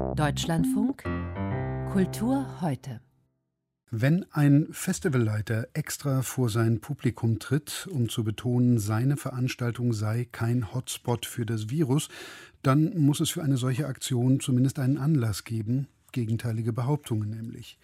Deutschlandfunk Kultur heute. Wenn ein Festivalleiter extra vor sein Publikum tritt, um zu betonen, seine Veranstaltung sei kein Hotspot für das Virus, dann muss es für eine solche Aktion zumindest einen Anlass geben, gegenteilige Behauptungen nämlich.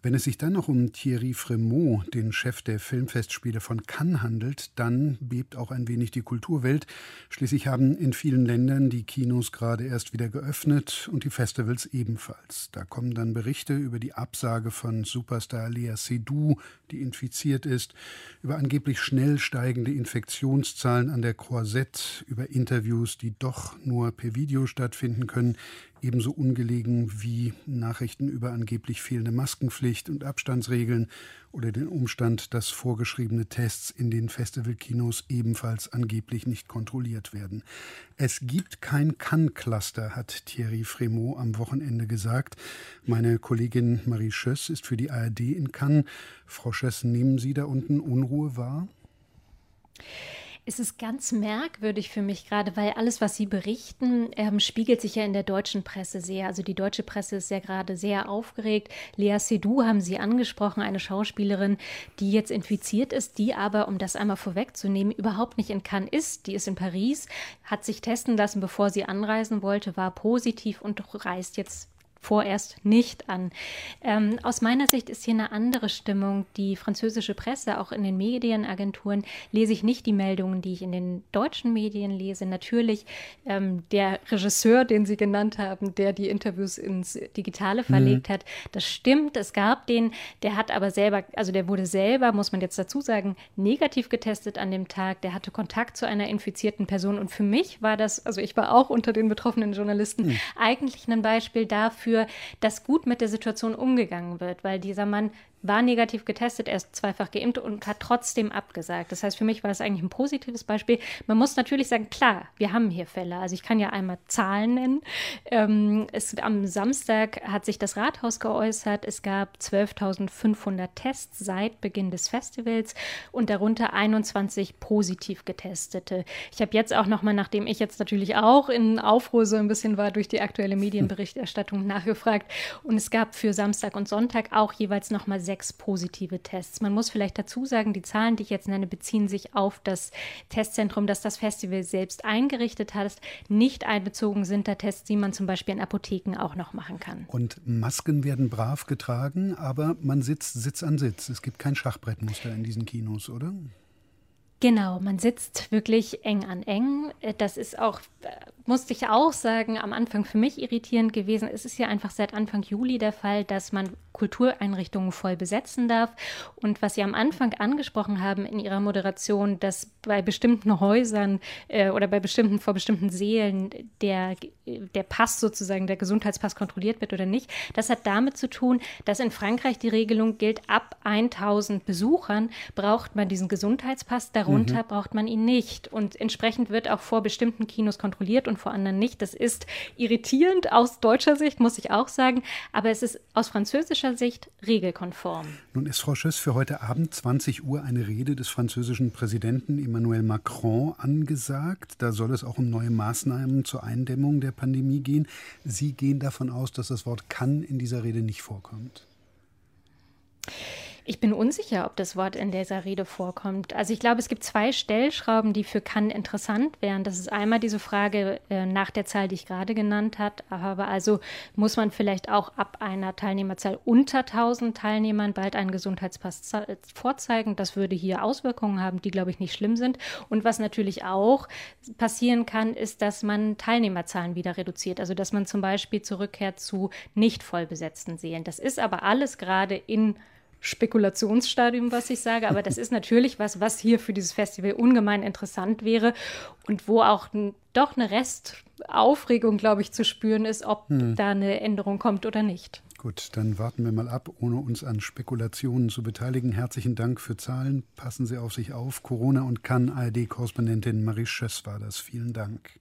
Wenn es sich dann noch um Thierry Fremont, den Chef der Filmfestspiele von Cannes, handelt, dann bebt auch ein wenig die Kulturwelt. Schließlich haben in vielen Ländern die Kinos gerade erst wieder geöffnet und die Festivals ebenfalls. Da kommen dann Berichte über die Absage von Superstar Lea Seydoux, die infiziert ist, über angeblich schnell steigende Infektionszahlen an der Croisette, über Interviews, die doch nur per Video stattfinden können, ebenso ungelegen wie Nachrichten über angeblich fehlende Maskenpflicht und Abstandsregeln oder den Umstand, dass vorgeschriebene Tests in den Festivalkinos ebenfalls angeblich nicht kontrolliert werden. Es gibt kein Cannes-Cluster, hat Thierry Fremont am Wochenende gesagt. Meine Kollegin Marie Schöss ist für die ARD in Cannes. Frau Schöss, nehmen Sie da unten Unruhe wahr? Es ist ganz merkwürdig für mich gerade, weil alles, was Sie berichten, ähm, spiegelt sich ja in der deutschen Presse sehr. Also die deutsche Presse ist ja gerade sehr aufgeregt. Lea Seydoux haben Sie angesprochen, eine Schauspielerin, die jetzt infiziert ist, die aber, um das einmal vorwegzunehmen, überhaupt nicht in Cannes ist. Die ist in Paris, hat sich testen lassen, bevor sie anreisen wollte, war positiv und reist jetzt vorerst nicht an. Ähm, aus meiner Sicht ist hier eine andere Stimmung. Die französische Presse, auch in den Medienagenturen, lese ich nicht die Meldungen, die ich in den deutschen Medien lese. Natürlich ähm, der Regisseur, den Sie genannt haben, der die Interviews ins Digitale verlegt mhm. hat, das stimmt. Es gab den, der hat aber selber, also der wurde selber, muss man jetzt dazu sagen, negativ getestet an dem Tag. Der hatte Kontakt zu einer infizierten Person. Und für mich war das, also ich war auch unter den betroffenen Journalisten, mhm. eigentlich ein Beispiel dafür, dafür, dass gut mit der Situation umgegangen wird, weil dieser Mann war negativ getestet, er ist zweifach geimpft und hat trotzdem abgesagt. Das heißt, für mich war das eigentlich ein positives Beispiel. Man muss natürlich sagen, klar, wir haben hier Fälle. Also ich kann ja einmal Zahlen nennen. Ähm, es, am Samstag hat sich das Rathaus geäußert. Es gab 12.500 Tests seit Beginn des Festivals und darunter 21 positiv getestete. Ich habe jetzt auch nochmal, nachdem ich jetzt natürlich auch in Aufruhr so ein bisschen war durch die aktuelle Medienberichterstattung nachgefragt und es gab für Samstag und Sonntag auch jeweils nochmal sechs positive Tests. Man muss vielleicht dazu sagen, die Zahlen, die ich jetzt nenne, beziehen sich auf das Testzentrum, das das Festival selbst eingerichtet hat. Nicht einbezogen sind da Tests, die man zum Beispiel in Apotheken auch noch machen kann. Und Masken werden brav getragen, aber man sitzt Sitz an Sitz. Es gibt kein Schachbrettmuster in diesen Kinos, oder? Genau, man sitzt wirklich eng an eng. Das ist auch, musste ich auch sagen, am Anfang für mich irritierend gewesen. Es ist ja einfach seit Anfang Juli der Fall, dass man Kultureinrichtungen voll besetzen darf. Und was Sie am Anfang angesprochen haben in Ihrer Moderation, dass bei bestimmten Häusern äh, oder bei bestimmten, vor bestimmten Seelen der, der Pass sozusagen, der Gesundheitspass kontrolliert wird oder nicht, das hat damit zu tun, dass in Frankreich die Regelung gilt, ab 1000 Besuchern braucht man diesen Gesundheitspass. Darunter mhm. braucht man ihn nicht. Und entsprechend wird auch vor bestimmten Kinos kontrolliert und vor anderen nicht. Das ist irritierend aus deutscher Sicht, muss ich auch sagen. Aber es ist aus französischer Sicht regelkonform. Nun ist Frau Schöss für heute Abend 20 Uhr eine Rede des französischen Präsidenten Emmanuel Macron angesagt. Da soll es auch um neue Maßnahmen zur Eindämmung der Pandemie gehen. Sie gehen davon aus, dass das Wort kann in dieser Rede nicht vorkommt. Ich bin unsicher, ob das Wort in dieser Rede vorkommt. Also ich glaube, es gibt zwei Stellschrauben, die für Cannes interessant wären. Das ist einmal diese Frage äh, nach der Zahl, die ich gerade genannt habe. Aber also muss man vielleicht auch ab einer Teilnehmerzahl unter 1000 Teilnehmern bald einen Gesundheitspass vorzeigen. Das würde hier Auswirkungen haben, die, glaube ich, nicht schlimm sind. Und was natürlich auch passieren kann, ist, dass man Teilnehmerzahlen wieder reduziert. Also dass man zum Beispiel zurückkehrt zu nicht vollbesetzten Seelen. Das ist aber alles gerade in Spekulationsstadium, was ich sage, aber das ist natürlich was, was hier für dieses Festival ungemein interessant wäre und wo auch doch eine Restaufregung, glaube ich, zu spüren ist, ob hm. da eine Änderung kommt oder nicht. Gut, dann warten wir mal ab, ohne uns an Spekulationen zu beteiligen. Herzlichen Dank für Zahlen. Passen Sie auf sich auf. Corona und kann ARD-Korrespondentin Marie Schöss war das. Vielen Dank.